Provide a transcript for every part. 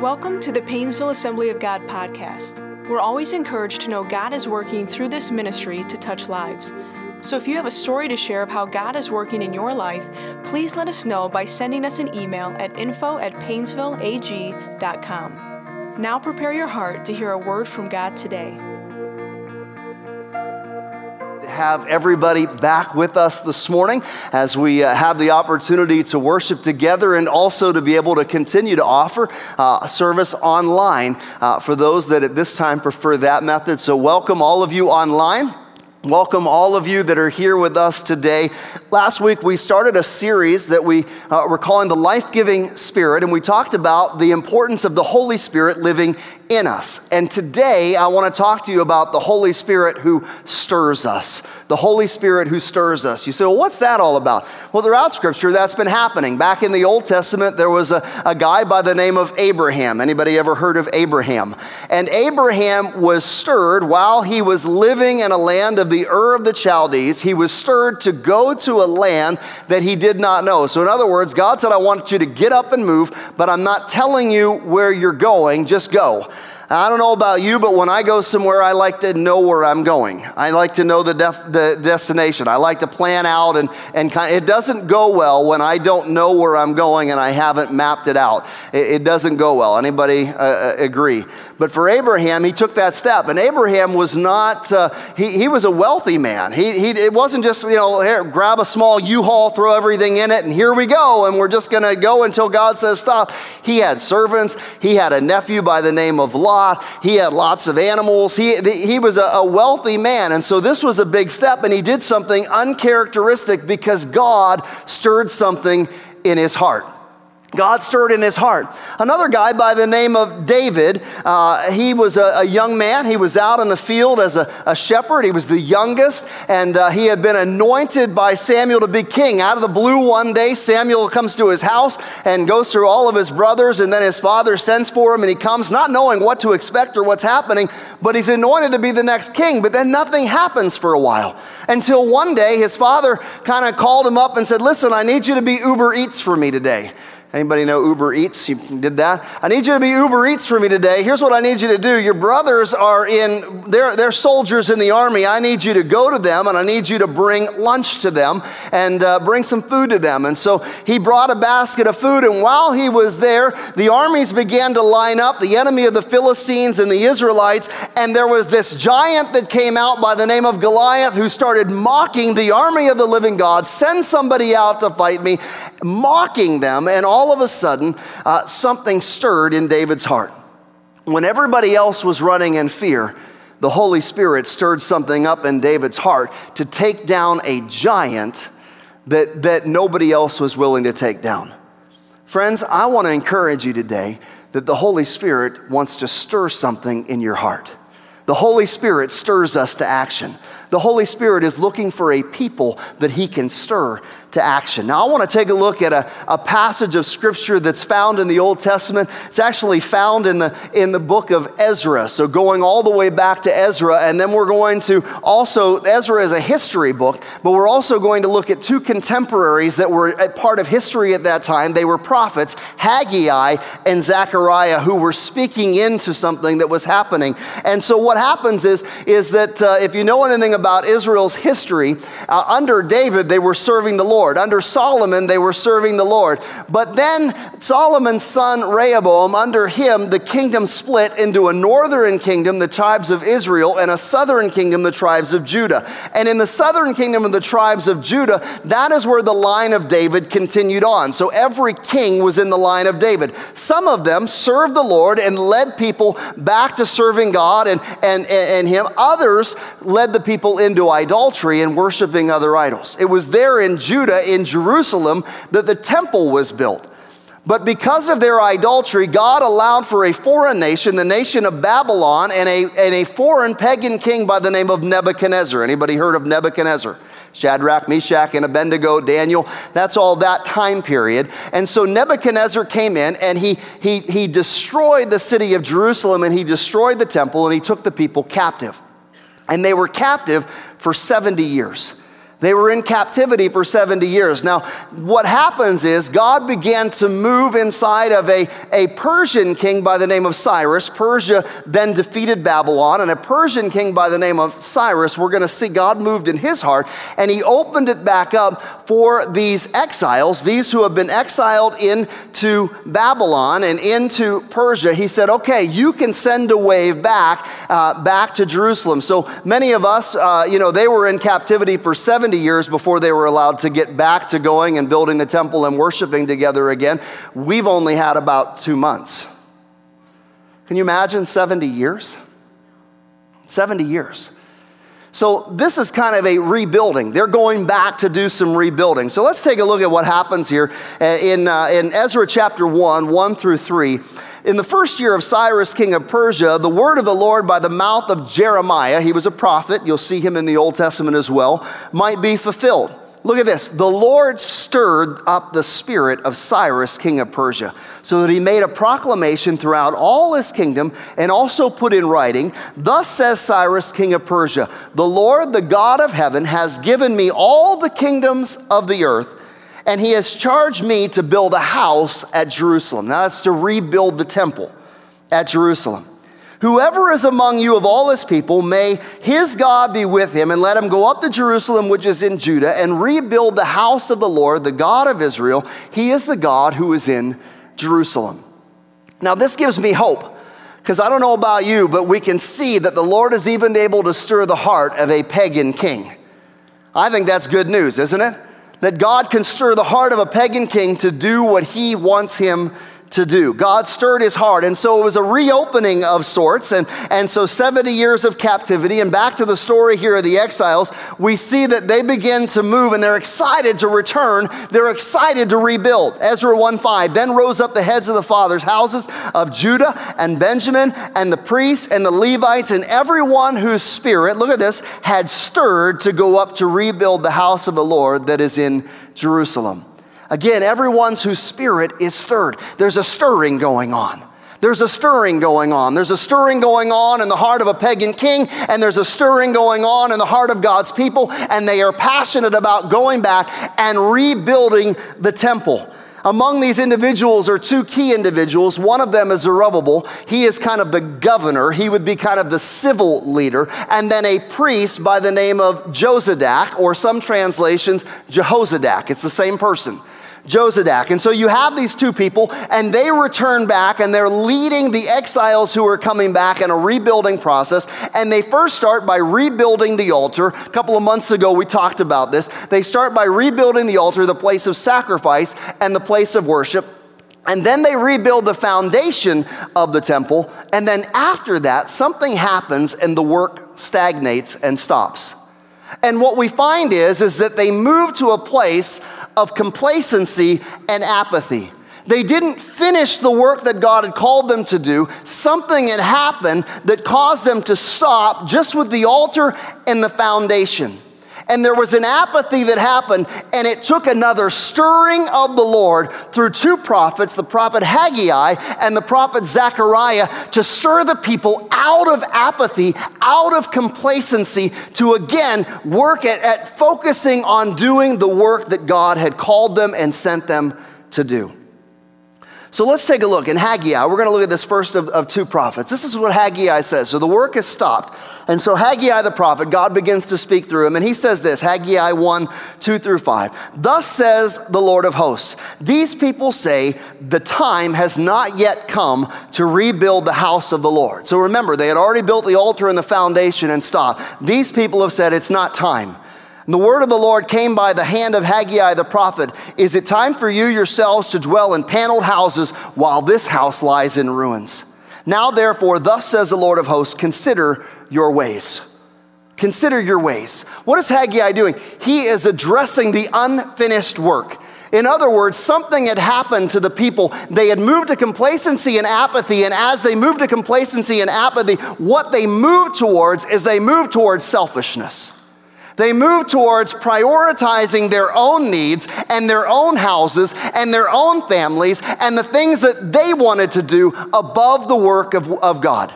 Welcome to the Painesville Assembly of God podcast. We're always encouraged to know God is working through this ministry to touch lives. So if you have a story to share of how God is working in your life, please let us know by sending us an email at info at painesvilleag.com. Now prepare your heart to hear a word from God today have everybody back with us this morning as we uh, have the opportunity to worship together and also to be able to continue to offer uh, service online uh, for those that at this time prefer that method. So, welcome all of you online. Welcome, all of you that are here with us today. Last week, we started a series that we uh, were calling the Life Giving Spirit, and we talked about the importance of the Holy Spirit living in us. And today, I want to talk to you about the Holy Spirit who stirs us. The Holy Spirit who stirs us. You say, well, what's that all about? Well, throughout Scripture, that's been happening. Back in the Old Testament, there was a, a guy by the name of Abraham. Anybody ever heard of Abraham? And Abraham was stirred while he was living in a land of the Ur of the Chaldees, he was stirred to go to a land that he did not know. So, in other words, God said, I want you to get up and move, but I'm not telling you where you're going, just go. I don't know about you, but when I go somewhere, I like to know where I'm going. I like to know the, def- the destination. I like to plan out, and, and kind of, it doesn't go well when I don't know where I'm going and I haven't mapped it out. It, it doesn't go well. Anybody uh, uh agree? But for Abraham, he took that step. And Abraham was not, uh, he, he was a wealthy man. He, he, it wasn't just, you know, here, grab a small U Haul, throw everything in it, and here we go, and we're just going to go until God says stop. He had servants. He had a nephew by the name of Lot. He had lots of animals. He, he was a wealthy man. And so this was a big step, and he did something uncharacteristic because God stirred something in his heart. God stirred in his heart. Another guy by the name of David, uh, he was a, a, young man. He was out in the field as a, a shepherd. He was the youngest, and uh, he had been anointed by Samuel to be king. Out of the blue, one day, Samuel comes to his house and goes through all of his brothers, and then his father sends for him, and he comes not knowing what to expect or what's happening, but he's anointed to be the next king. But then nothing happens for a while until one day his father kind of called him up and said, Listen, I need you to be Uber Eats for me today. Anybody know Uber Eats? You did that? I need you to be Uber Eats for me today. Here's what I need you to do. Your brothers are in, they're, they're soldiers in the army. I need you to go to them and I need you to bring lunch to them and uh, bring some food to them. And so he brought a basket of food. And while he was there, the armies began to line up, the enemy of the Philistines and the Israelites. And there was this giant that came out by the name of Goliath who started mocking the army of the living God. Send somebody out to fight me, mocking them. And all all of a sudden, uh, something stirred in David's heart. When everybody else was running in fear, the Holy Spirit stirred something up in David's heart to take down a giant that, that nobody else was willing to take down. Friends, I want to encourage you today that the Holy Spirit wants to stir something in your heart. The Holy Spirit stirs us to action. The Holy Spirit is looking for a people that He can stir to action. Now, I want to take a look at a, a passage of Scripture that's found in the Old Testament. It's actually found in the, in the book of Ezra. So, going all the way back to Ezra, and then we're going to also, Ezra is a history book, but we're also going to look at two contemporaries that were part of history at that time. They were prophets, Haggai and Zechariah, who were speaking into something that was happening. And so, what happens is, is that uh, if you know anything about about Israel's history, uh, under David, they were serving the Lord. Under Solomon, they were serving the Lord. But then Solomon's son Rehoboam, under him, the kingdom split into a northern kingdom, the tribes of Israel, and a southern kingdom, the tribes of Judah. And in the southern kingdom of the tribes of Judah, that is where the line of David continued on. So every king was in the line of David. Some of them served the Lord and led people back to serving God and, and, and Him. Others led the people into idolatry and worshiping other idols. It was there in Judah, in Jerusalem, that the temple was built. But because of their idolatry, God allowed for a foreign nation, the nation of Babylon, and a, and a foreign pagan king by the name of Nebuchadnezzar. Anybody heard of Nebuchadnezzar? Shadrach, Meshach, and Abednego, Daniel. That's all that time period. And so Nebuchadnezzar came in and he, he, he destroyed the city of Jerusalem and he destroyed the temple and he took the people captive. And they were captive for 70 years. They were in captivity for 70 years. Now, what happens is God began to move inside of a, a Persian king by the name of Cyrus. Persia then defeated Babylon, and a Persian king by the name of Cyrus, we're going to see God moved in his heart, and he opened it back up for these exiles, these who have been exiled into Babylon and into Persia. He said, okay, you can send a wave back, uh, back to Jerusalem. So many of us, uh, you know, they were in captivity for 70 70 years before they were allowed to get back to going and building the temple and worshiping together again. We've only had about two months. Can you imagine 70 years? 70 years. So, this is kind of a rebuilding. They're going back to do some rebuilding. So, let's take a look at what happens here uh, in, uh, in Ezra chapter 1, 1 through 3. In the first year of Cyrus, king of Persia, the word of the Lord by the mouth of Jeremiah, he was a prophet, you'll see him in the Old Testament as well, might be fulfilled. Look at this. The Lord stirred up the spirit of Cyrus, king of Persia, so that he made a proclamation throughout all his kingdom and also put in writing Thus says Cyrus, king of Persia, the Lord, the God of heaven, has given me all the kingdoms of the earth and he has charged me to build a house at Jerusalem. Now that's to rebuild the temple at Jerusalem. Whoever is among you of all his people, may his God be with him, and let him go up to Jerusalem, which is in Judah, and rebuild the house of the Lord, the God of Israel. He is the God who is in Jerusalem. Now, this gives me hope, because I don't know about you, but we can see that the Lord is even able to stir the heart of a pagan king. I think that's good news, isn't it? That God can stir the heart of a pagan king to do what he wants him to do. God stirred his heart. And so it was a reopening of sorts. And, and so 70 years of captivity. And back to the story here of the exiles, we see that they begin to move and they're excited to return. They're excited to rebuild. Ezra 1 5. Then rose up the heads of the fathers' houses of Judah and Benjamin and the priests and the Levites and everyone whose spirit, look at this, had stirred to go up to rebuild the house of the Lord that is in Jerusalem. Again, everyone's whose spirit is stirred. There's a stirring going on. There's a stirring going on. There's a stirring going on in the heart of a pagan king, and there's a stirring going on in the heart of God's people, and they are passionate about going back and rebuilding the temple. Among these individuals are two key individuals. One of them is Zerubbabel. He is kind of the governor. He would be kind of the civil leader. And then a priest by the name of Jozadak, or some translations, Jehozadak. It's the same person. Jozadak. And so you have these two people, and they return back, and they're leading the exiles who are coming back in a rebuilding process. And they first start by rebuilding the altar. A couple of months ago, we talked about this. They start by rebuilding the altar, the place of sacrifice, and the place of worship. And then they rebuild the foundation of the temple. And then after that, something happens and the work stagnates and stops. And what we find is, is that they move to a place of complacency and apathy. They didn't finish the work that God had called them to do. Something had happened that caused them to stop just with the altar and the foundation. And there was an apathy that happened, and it took another stirring of the Lord through two prophets, the prophet Haggai and the prophet Zechariah, to stir the people out of apathy, out of complacency, to again work at, at focusing on doing the work that God had called them and sent them to do. So let's take a look in Haggai. We're going to look at this first of, of two prophets. This is what Haggai says. So the work is stopped. And so Haggai the prophet, God begins to speak through him. And he says this Haggai 1 2 through 5. Thus says the Lord of hosts These people say, the time has not yet come to rebuild the house of the Lord. So remember, they had already built the altar and the foundation and stopped. These people have said, it's not time. The word of the Lord came by the hand of Haggai the prophet. Is it time for you yourselves to dwell in paneled houses while this house lies in ruins? Now, therefore, thus says the Lord of hosts, consider your ways. Consider your ways. What is Haggai doing? He is addressing the unfinished work. In other words, something had happened to the people. They had moved to complacency and apathy, and as they moved to complacency and apathy, what they moved towards is they moved towards selfishness. They moved towards prioritizing their own needs and their own houses and their own families and the things that they wanted to do above the work of, of God.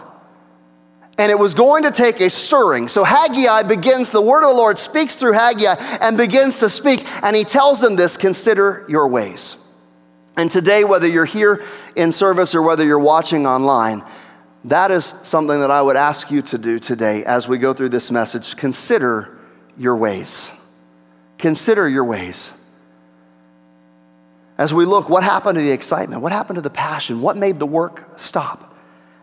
and it was going to take a stirring. So Haggai begins, the word of the Lord speaks through Haggai and begins to speak, and he tells them this consider your ways. And today, whether you're here in service or whether you're watching online, that is something that I would ask you to do today as we go through this message. Consider your ways. Consider your ways. As we look, what happened to the excitement? What happened to the passion? What made the work stop?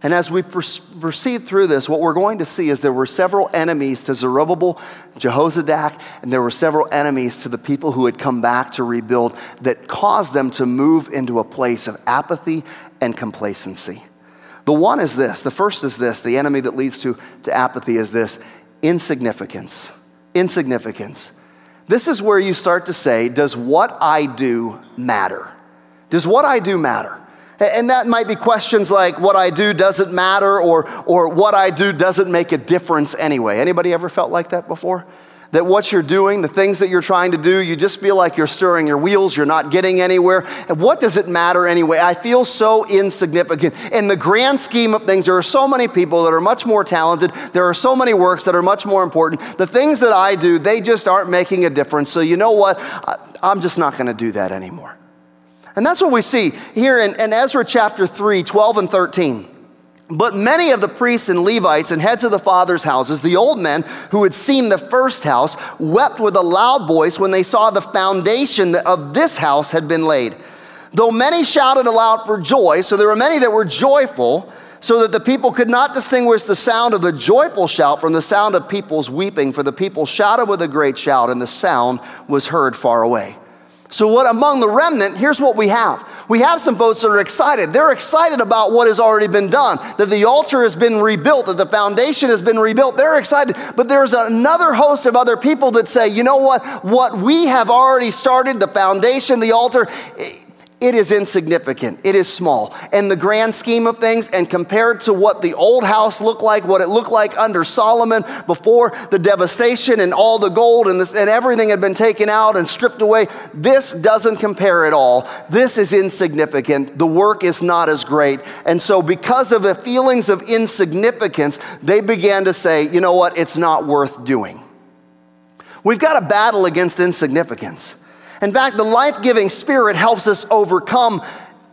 And as we proceed through this, what we're going to see is there were several enemies to Zerubbabel, Jehozadak, and there were several enemies to the people who had come back to rebuild that caused them to move into a place of apathy and complacency. The one is this the first is this the enemy that leads to, to apathy is this insignificance. Insignificance. This is where you start to say, Does what I do matter? Does what I do matter? And that might be questions like what I do doesn't matter or, or what I do doesn't make a difference anyway. Anybody ever felt like that before? That what you're doing, the things that you're trying to do, you just feel like you're stirring your wheels, you're not getting anywhere. And what does it matter anyway? I feel so insignificant. In the grand scheme of things, there are so many people that are much more talented. There are so many works that are much more important. The things that I do, they just aren't making a difference. So you know what? I'm just not going to do that anymore. And that's what we see here in, in Ezra chapter 3, 12 and 13. But many of the priests and Levites and heads of the fathers' houses, the old men who had seen the first house, wept with a loud voice when they saw the foundation of this house had been laid. Though many shouted aloud for joy, so there were many that were joyful, so that the people could not distinguish the sound of the joyful shout from the sound of people's weeping, for the people shouted with a great shout, and the sound was heard far away. So, what among the remnant, here's what we have. We have some folks that are excited. They're excited about what has already been done, that the altar has been rebuilt, that the foundation has been rebuilt. They're excited. But there's another host of other people that say, you know what? What we have already started, the foundation, the altar, it is insignificant. It is small. In the grand scheme of things, and compared to what the old house looked like, what it looked like under Solomon before the devastation and all the gold and, this, and everything had been taken out and stripped away, this doesn't compare at all. This is insignificant. The work is not as great. And so, because of the feelings of insignificance, they began to say, you know what, it's not worth doing. We've got a battle against insignificance. In fact, the life giving spirit helps us overcome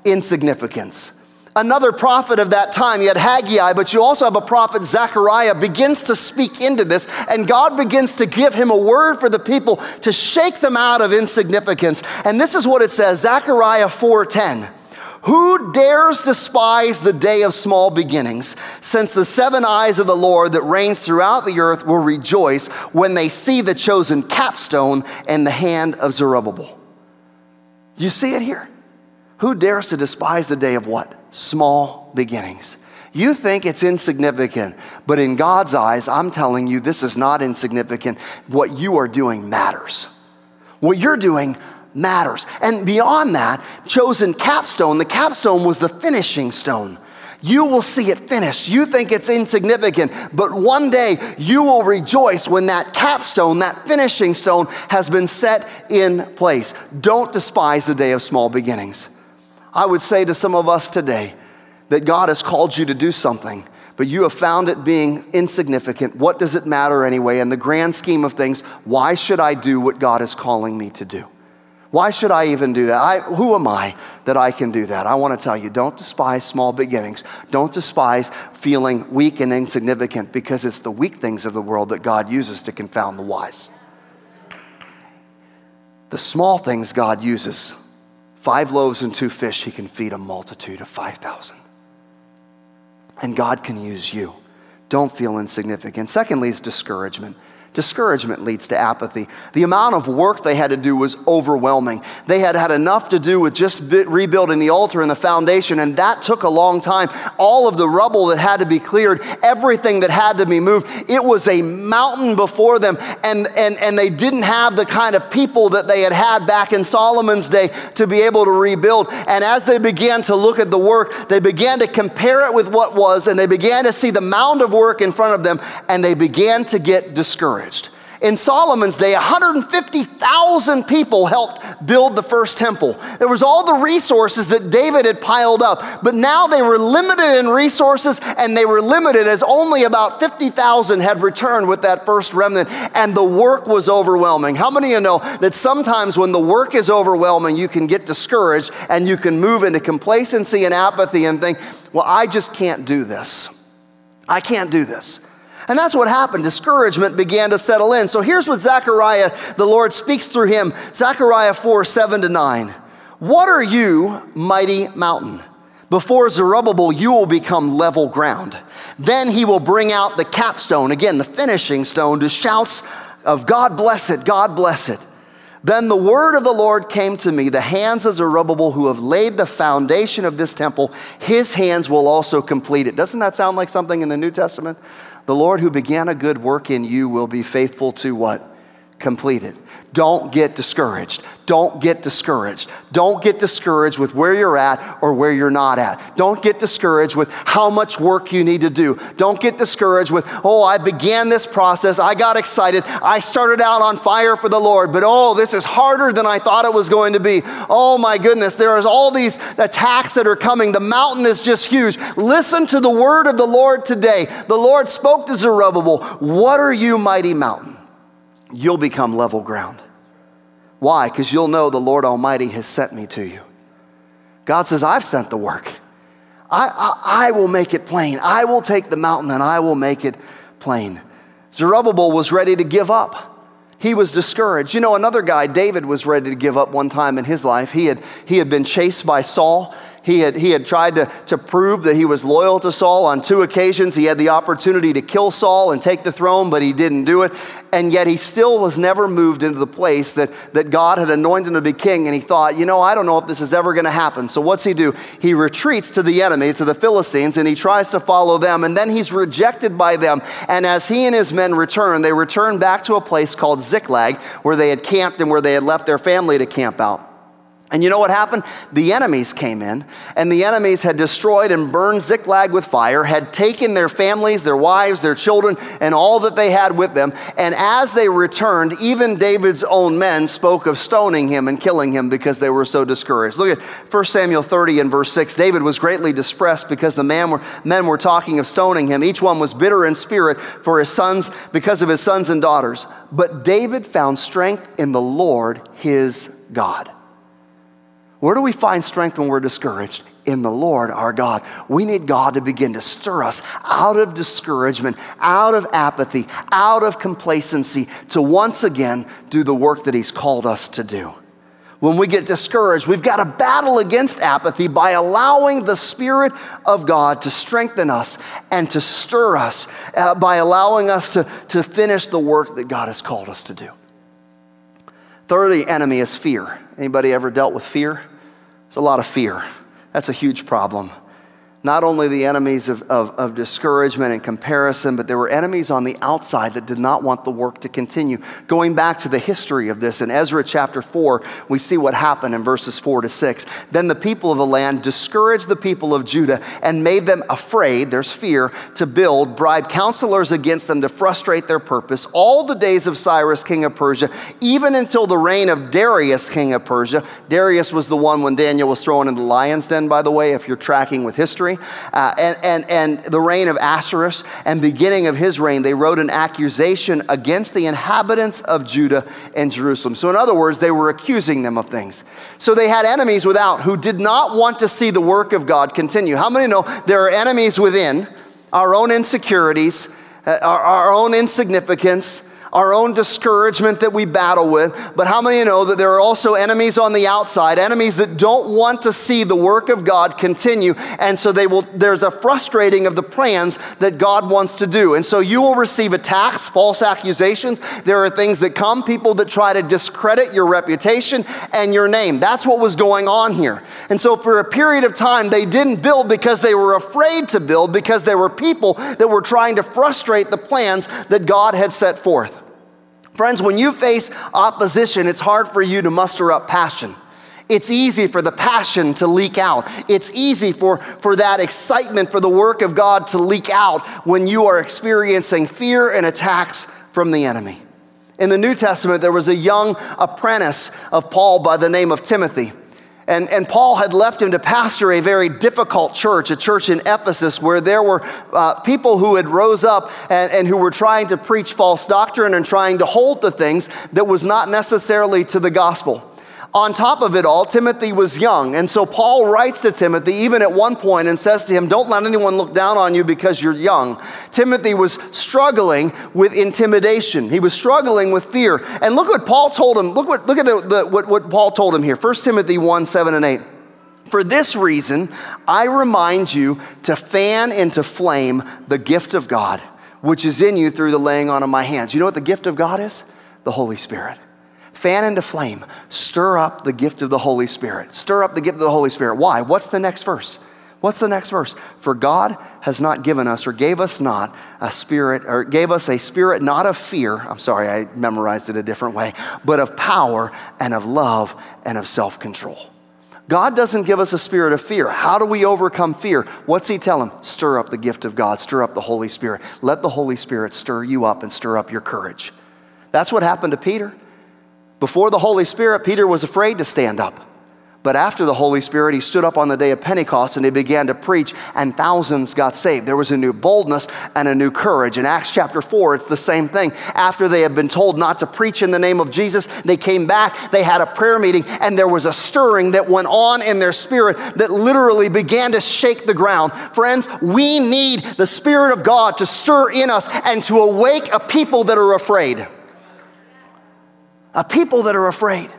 insignificance. Another prophet of that time, you had Haggai, but you also have a prophet, Zechariah, begins to speak into this, and God begins to give him a word for the people to shake them out of insignificance. And this is what it says Zechariah 4:10. Who dares despise the day of small beginnings, since the seven eyes of the Lord that reigns throughout the earth will rejoice when they see the chosen capstone and the hand of Zerubbabel? Do you see it here? Who dares to despise the day of what? Small beginnings. You think it's insignificant, but in God's eyes, I'm telling you, this is not insignificant. What you are doing matters. What you're doing matters. And beyond that, chosen capstone, the capstone was the finishing stone. You will see it finished. You think it's insignificant, but one day you will rejoice when that capstone, that finishing stone, has been set in place. Don't despise the day of small beginnings. I would say to some of us today that God has called you to do something, but you have found it being insignificant. What does it matter anyway? In the grand scheme of things, why should I do what God is calling me to do? Why should I even do that? I, who am I that I can do that? I want to tell you don't despise small beginnings. Don't despise feeling weak and insignificant because it's the weak things of the world that God uses to confound the wise. The small things God uses five loaves and two fish, He can feed a multitude of 5,000. And God can use you. Don't feel insignificant. Secondly, is discouragement. Discouragement leads to apathy. The amount of work they had to do was overwhelming. They had had enough to do with just rebuilding the altar and the foundation, and that took a long time. All of the rubble that had to be cleared, everything that had to be moved, it was a mountain before them, and, and, and they didn't have the kind of people that they had had back in Solomon's day to be able to rebuild. And as they began to look at the work, they began to compare it with what was, and they began to see the mound of work in front of them, and they began to get discouraged In Solomon's day, 150,000 people helped build the first temple. There was all the resources that David had piled up, but now they were limited in resources and they were limited as only about 50,000 had returned with that first remnant and the work was overwhelming. How many of you know that sometimes when the work is overwhelming, you can get discouraged and you can move into complacency and apathy and think, well, I just can't do this. I can't do this. And that's what happened. Discouragement began to settle in. So here's what Zechariah, the Lord speaks through him Zechariah 4 7 to 9. What are you, mighty mountain? Before Zerubbabel, you will become level ground. Then he will bring out the capstone, again, the finishing stone, to shouts of God bless it, God bless it. Then the word of the Lord came to me the hands of Zerubbabel who have laid the foundation of this temple, his hands will also complete it. Doesn't that sound like something in the New Testament? The Lord who began a good work in you will be faithful to what? Complete it. Don't get discouraged. Don't get discouraged. Don't get discouraged with where you're at or where you're not at. Don't get discouraged with how much work you need to do. Don't get discouraged with, oh, I began this process. I got excited. I started out on fire for the Lord, but oh, this is harder than I thought it was going to be. Oh my goodness, there is all these attacks that are coming. The mountain is just huge. Listen to the word of the Lord today. The Lord spoke to Zerubbabel, What are you, mighty mountain? You'll become level ground. Why? Because you'll know the Lord Almighty has sent me to you. God says, I've sent the work. I, I, I, will make it plain. I will take the mountain and I will make it plain. Zerubbabel was ready to give up. He was discouraged. You know, another guy, David, was ready to give up one time in his life. He had, he had been chased by Saul. He had, he had tried to, to prove that he was loyal to Saul on two occasions. He had the opportunity to kill Saul and take the throne, but he didn't do it. And yet he still was never moved into the place that, that God had anointed him to be king. And he thought, you know, I don't know if this is ever going to happen. So what's he do? He retreats to the enemy, to the Philistines, and he tries to follow them. And then he's rejected by them. And as he and his men return, they return back to a place called Ziklag, where they had camped and where they had left their family to camp out. And you know what happened? The enemies came in, and the enemies had destroyed and burned Ziklag with fire, had taken their families, their wives, their children, and all that they had with them. And as they returned, even David's own men spoke of stoning him and killing him because they were so discouraged. Look at 1 Samuel 30 and verse 6. David was greatly distressed because the man were, men were talking of stoning him. Each one was bitter in spirit for his sons because of his sons and daughters. But David found strength in the Lord his God. Where do we find strength when we're discouraged? In the Lord our God. We need God to begin to stir us out of discouragement, out of apathy, out of complacency to once again do the work that He's called us to do. When we get discouraged, we've got to battle against apathy by allowing the Spirit of God to strengthen us and to stir us, uh, by allowing us to, to finish the work that God has called us to do. Third, enemy is fear. Anybody ever dealt with fear? It's a lot of fear. That's a huge problem not only the enemies of, of, of, discouragement and comparison, but there were enemies on the outside that did not want the work to continue. Going back to the history of this in Ezra chapter 4, we see what happened in verses 4 to 6. Then the people of the land discouraged the people of Judah and made them afraid, there's fear, to build, bribe counselors against them to frustrate their purpose all the days of Cyrus, king of Persia, even until the reign of Darius, king of Persia. Darius was the one when Daniel was thrown in the lion's den, by the way, if you're tracking with history uh, and, and, and the reign of Ahasuerus and beginning of his reign, they wrote an accusation against the inhabitants of Judah and Jerusalem. So, in other words, they were accusing them of things. So, they had enemies without who did not want to see the work of God continue. How many know there are enemies within, our own insecurities, uh, our, our own insignificance? Our own discouragement that we battle with, but how many know that there are also enemies on the outside, enemies that don't want to see the work of God continue, and so they will there's a frustrating of the plans that God wants to do. And so you will receive attacks, false accusations. There are things that come, people that try to discredit your reputation and your name. That's what was going on here. And so for a period of time they didn't build because they were afraid to build because there were people that were trying to frustrate the plans that God had set forth. Friends, when you face opposition, it's hard for you to muster up passion. It's easy for the passion to leak out. It's easy for, for that excitement for the work of God to leak out when you are experiencing fear and attacks from the enemy. In the New Testament, there was a young apprentice of Paul by the name of Timothy. And, and Paul had left him to pastor a very difficult church, a church in Ephesus, where there were uh, people who had rose up and, and who were trying to preach false doctrine and trying to hold to things that was not necessarily to the gospel on top of it all, Timothy was young. And so Paul writes to Timothy, even at one point, and says to him, Don't let anyone look down on you because you're young. Timothy was struggling with intimidation, he was struggling with fear. And look what Paul told him. Look, what, look at the, the, what, what Paul told him here 1 Timothy 1 7 and 8. For this reason, I remind you to fan into flame the gift of God, which is in you through the laying on of my hands. You know what the gift of God is? The Holy Spirit fan into flame, stir up the gift of the Holy Spirit. Stir up the gift of the Holy Spirit. Why? What's the next verse? What's the next verse? For God has not given us or gave us not a spirit, or gave us a spirit not of fear. I'm sorry, I memorized it a different way, but of power and of love and of self control. God doesn't give us a spirit of fear. How do we overcome fear? What's He tell him? Stir up the gift of God, stir up the Holy Spirit. Let the Holy Spirit stir you up and stir up your courage. That's what happened to Peter. Before the Holy Spirit, Peter was afraid to stand up. But after the Holy Spirit, he stood up on the day of Pentecost and he began to preach, and thousands got saved. There was a new boldness and a new courage. In Acts chapter 4, it's the same thing. After they had been told not to preach in the name of Jesus, they came back, they had a prayer meeting, and there was a stirring that went on in their spirit that literally began to shake the ground. Friends, we need the Spirit of God to stir in us and to awake a people that are afraid a people that are afraid.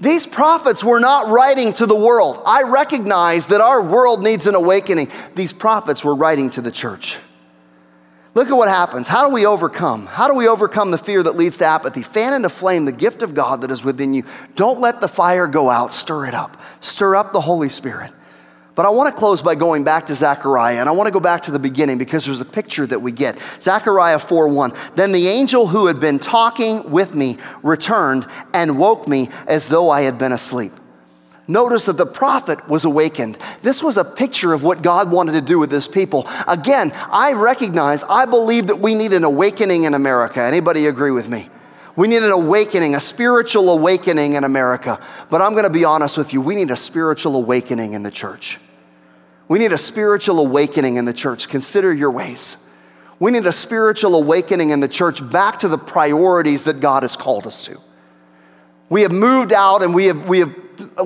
These prophets were not writing to the world. I recognize that our world needs an awakening. These prophets were writing to the church. Look at what happens. How do we overcome? How do we overcome the fear that leads to apathy? Fan into flame the gift of God that is within you. Don't let the fire go out. Stir it up. Stir up the Holy Spirit. But I want to close by going back to Zechariah, and I want to go back to the beginning because there's a picture that we get. Zechariah 4:1. Then the angel who had been talking with me returned and woke me as though I had been asleep. Notice that the prophet was awakened. This was a picture of what God wanted to do with this people. Again, I recognize, I believe that we need an awakening in America. Anybody agree with me? We need an awakening, a spiritual awakening in America. But I'm going to be honest with you, we need a spiritual awakening in the church. We need a spiritual awakening in the church. Consider your ways. We need a spiritual awakening in the church back to the priorities that God has called us to. We have moved out and we have, we have,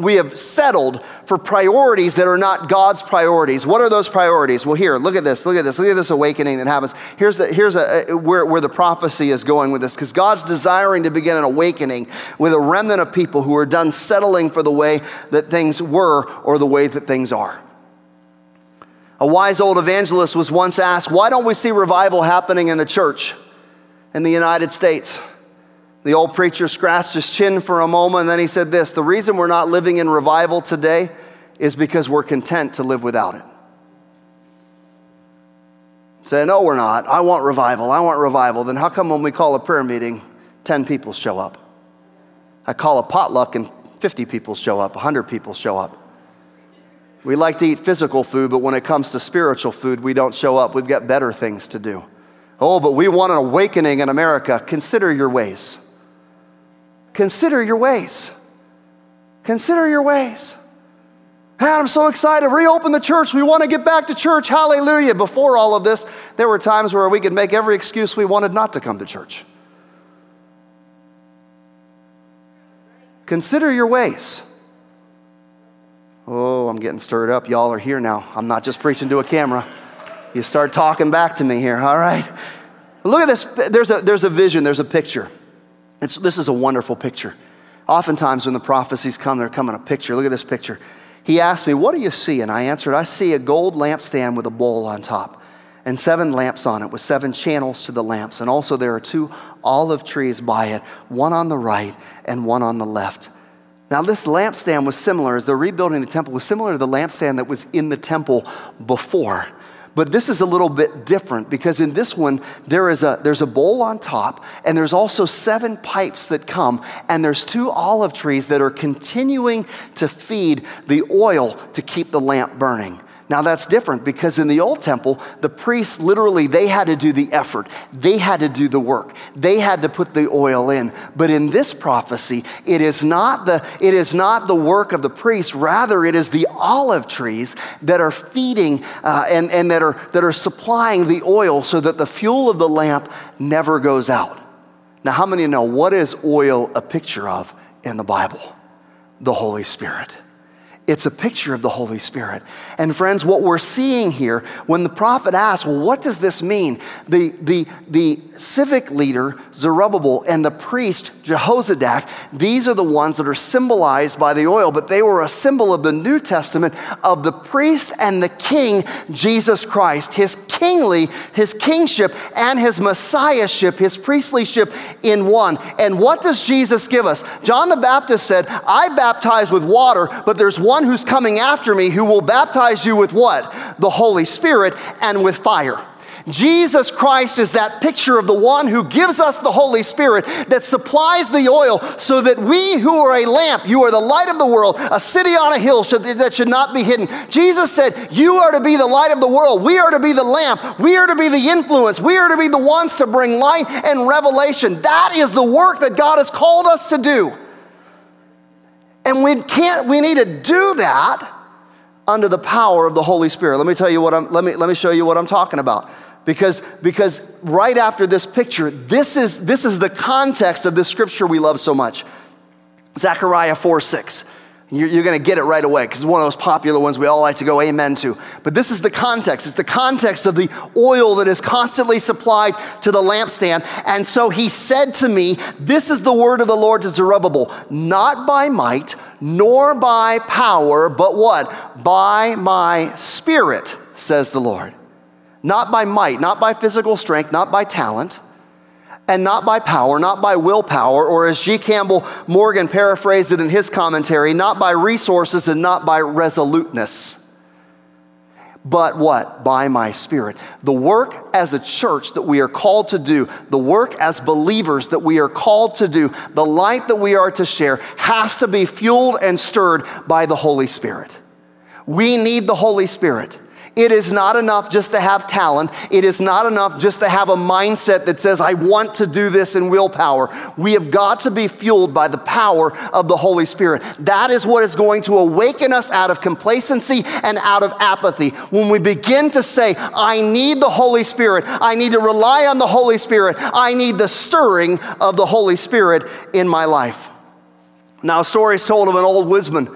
we have settled for priorities that are not God's priorities. What are those priorities? Well, here, look at this, look at this, look at this awakening that happens. Here's, the, here's a, where, where the prophecy is going with this, because God's desiring to begin an awakening with a remnant of people who are done settling for the way that things were or the way that things are. A wise old evangelist was once asked, Why don't we see revival happening in the church in the United States? The old preacher scratched his chin for a moment and then he said this The reason we're not living in revival today is because we're content to live without it. Say, no, we're not. I want revival. I want revival. Then how come when we call a prayer meeting, 10 people show up? I call a potluck and 50 people show up, 100 people show up. We like to eat physical food, but when it comes to spiritual food, we don't show up. We've got better things to do. Oh, but we want an awakening in America. Consider your ways. Consider your ways. Consider your ways. I'm so excited. Reopen the church. We want to get back to church. Hallelujah. Before all of this, there were times where we could make every excuse we wanted not to come to church. Consider your ways. Oh, I'm getting stirred up. Y'all are here now. I'm not just preaching to a camera. You start talking back to me here, all right? Look at this. There's a, there's a vision, there's a picture. It's, this is a wonderful picture. Oftentimes, when the prophecies come, they're coming a picture. Look at this picture. He asked me, What do you see? And I answered, I see a gold lampstand with a bowl on top and seven lamps on it with seven channels to the lamps. And also, there are two olive trees by it, one on the right and one on the left. Now, this lampstand was similar, as they're rebuilding the temple, was similar to the lampstand that was in the temple before. But this is a little bit different because in this one, there is a, there's a bowl on top, and there's also seven pipes that come, and there's two olive trees that are continuing to feed the oil to keep the lamp burning. Now that's different because in the old temple, the priests literally they had to do the effort. They had to do the work. They had to put the oil in. But in this prophecy, it is not the it is not the work of the priest. Rather, it is the olive trees that are feeding uh, and, and that are that are supplying the oil so that the fuel of the lamp never goes out. Now, how many know what is oil a picture of in the Bible? The Holy Spirit. It's a picture of the Holy Spirit. And friends, what we're seeing here, when the prophet asks, well, what does this mean? The, the, the civic leader, Zerubbabel, and the priest, Jehozadak, these are the ones that are symbolized by the oil, but they were a symbol of the New Testament of the priest and the king, Jesus Christ, his kingly, his kingship, and his messiahship, his priestlyship in one. And what does Jesus give us? John the Baptist said, I baptize with water, but there's one who's coming after me who will baptize you with what? The Holy Spirit and with fire. Jesus Christ is that picture of the one who gives us the Holy Spirit that supplies the oil so that we who are a lamp, you are the light of the world, a city on a hill that should not be hidden. Jesus said, You are to be the light of the world. We are to be the lamp. We are to be the influence. We are to be the ones to bring light and revelation. That is the work that God has called us to do. And we can't, we need to do that under the power of the Holy Spirit. Let me tell you what I'm, let me, let me show you what I'm talking about. Because, because right after this picture, this is, this is the context of this scripture we love so much. Zechariah 4 6. You're, you're going to get it right away because it's one of those popular ones we all like to go amen to. But this is the context. It's the context of the oil that is constantly supplied to the lampstand. And so he said to me, This is the word of the Lord to Zerubbabel, not by might, nor by power, but what? By my spirit, says the Lord. Not by might, not by physical strength, not by talent and not by power, not by willpower, or as G. Campbell Morgan paraphrased it in his commentary, not by resources and not by resoluteness. But what? By my spirit. The work as a church that we are called to do, the work as believers that we are called to do, the light that we are to share has to be fueled and stirred by the Holy Spirit. We need the Holy Spirit. It is not enough just to have talent. It is not enough just to have a mindset that says, I want to do this in willpower. We have got to be fueled by the power of the Holy Spirit. That is what is going to awaken us out of complacency and out of apathy. When we begin to say, I need the Holy Spirit, I need to rely on the Holy Spirit, I need the stirring of the Holy Spirit in my life. Now, a story is told of an old woodsman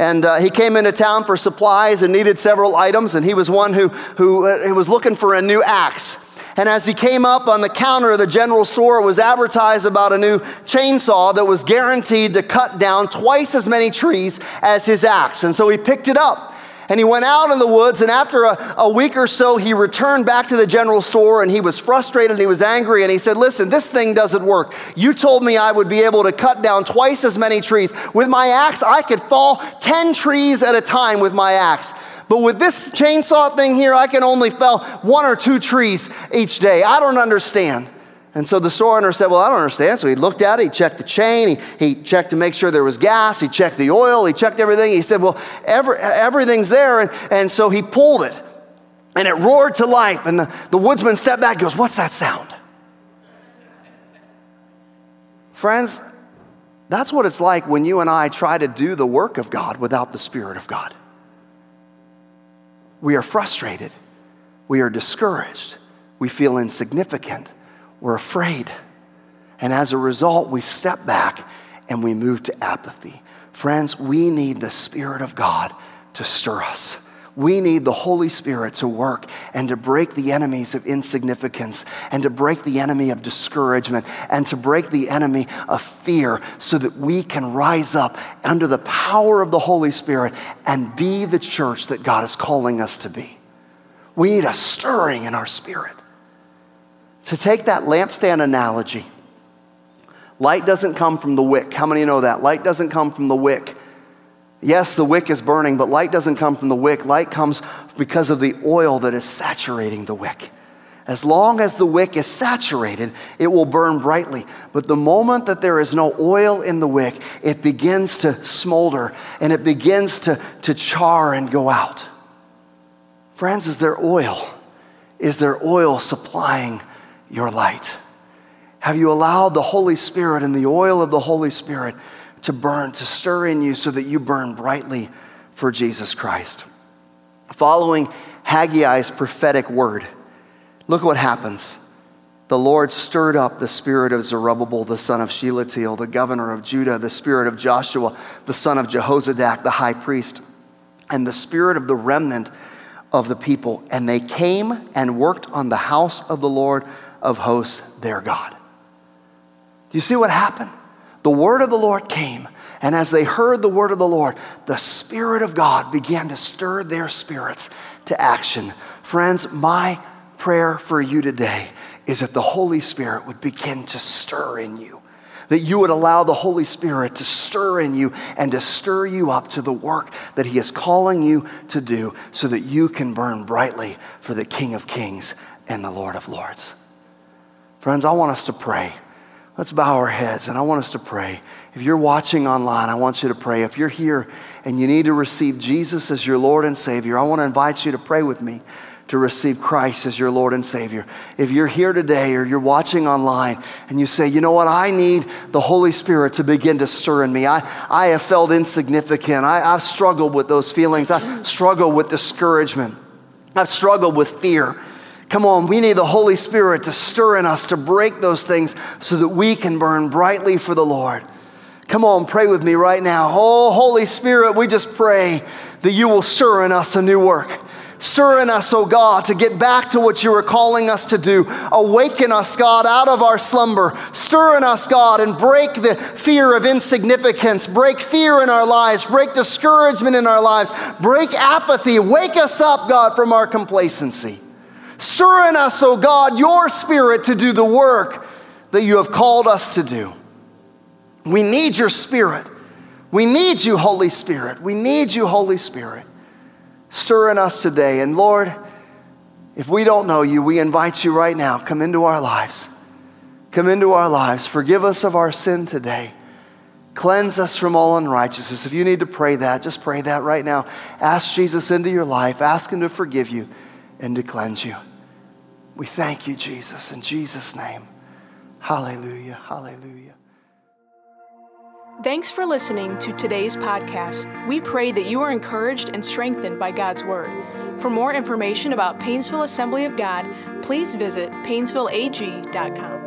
and uh, he came into town for supplies and needed several items, and he was one who, who, uh, was looking for a new axe. And as he came up on the counter of the general store, it was advertised about a new chainsaw that was guaranteed to cut down twice as many trees as his axe. And so he picked it up and he went out in the woods, and after a, a week or so, he returned back to the general store and he was frustrated and he was angry. And he said, Listen, this thing doesn't work. You told me I would be able to cut down twice as many trees. With my axe, I could fall 10 trees at a time with my axe. But with this chainsaw thing here, I can only fell one or two trees each day. I don't understand. And so the store owner said, Well, I don't understand. So he looked at it, he checked the chain, he, he checked to make sure there was gas, he checked the oil, he checked everything. He said, Well, every, everything's there. And, and so he pulled it, and it roared to life. And the, the woodsman stepped back and goes, What's that sound? Friends, that's what it's like when you and I try to do the work of God without the Spirit of God. We are frustrated, we are discouraged, we feel insignificant we're afraid. And as a result, we step back and we move to apathy. Friends, we need the Spirit of God to stir us. We need the Holy Spirit to work and to break the enemies of insignificance and to break the enemy of discouragement and to break the enemy of fear so that we can rise up under the power of the Holy Spirit and be the church that God is calling us to be. We need a stirring in our spirit. To take that lampstand analogy, light doesn't come from the wick. How many know that? Light doesn't come from the wick. Yes, the wick is burning, but light doesn't come from the wick. Light comes because of the oil that is saturating the wick. As long as the wick is saturated, it will burn brightly. But the moment that there is no oil in the wick, it begins to smolder and it begins to, to char and go out. Friends, is there oil? Is there oil supplying your light? Have you allowed the Holy Spirit and the oil of the Holy Spirit to burn, to stir in you so that you burn brightly for Jesus Christ? Following Haggai's prophetic word, look what happens. The Lord stirred up the spirit of Zerubbabel, the son of Shealtiel, the governor of Judah, the spirit of Joshua, the son of Jehozadak, the high priest, and the spirit of the remnant of the people. And they came and worked on the house of the Lord of hosts, their God. Do you see what happened? The word of the Lord came, and as they heard the word of the Lord, the Spirit of God began to stir their spirits to action. Friends, my prayer for you today is that the Holy Spirit would begin to stir in you. That you would allow the Holy Spirit to stir in you and to stir you up to the work that He is calling you to do so that you can burn brightly for the King of Kings and the Lord of Lords. Friends, I want us to pray. Let's bow our heads and I want us to pray. If you're watching online, I want you to pray. If you're here and you need to receive Jesus as your Lord and Savior, I want to invite you to pray with me to receive Christ as your Lord and Savior. If you're here today or you're watching online and you say, you know what, I need the Holy Spirit to begin to stir in me. I, I have felt insignificant. I, I've struggled with those feelings. I struggle with discouragement. I've struggled with fear. Come on, we need the Holy Spirit to stir in us, to break those things so that we can burn brightly for the Lord. Come on, pray with me right now. Oh, Holy Spirit, we just pray that you will stir in us a new work. Stir in us, oh God, to get back to what you are calling us to do. Awaken us, God, out of our slumber. Stir in us, God, and break the fear of insignificance. Break fear in our lives. Break discouragement in our lives. Break apathy. Wake us up, God, from our complacency. Stir in us, O God, your spirit to do the work that you have called us to do. We need your spirit. We need you, Holy Spirit. We need you, Holy Spirit. Stir in us today. And Lord, if we don't know you, we invite you right now. Come into our lives. Come into our lives. Forgive us of our sin today. Cleanse us from all unrighteousness. If you need to pray that, just pray that right now. Ask Jesus into your life. Ask him to forgive you and to cleanse you. We thank you, Jesus, in Jesus' name. Hallelujah, hallelujah. Thanks for listening to today's podcast. We pray that you are encouraged and strengthened by God's Word. For more information about Painesville Assembly of God, please visit painesvilleag.com.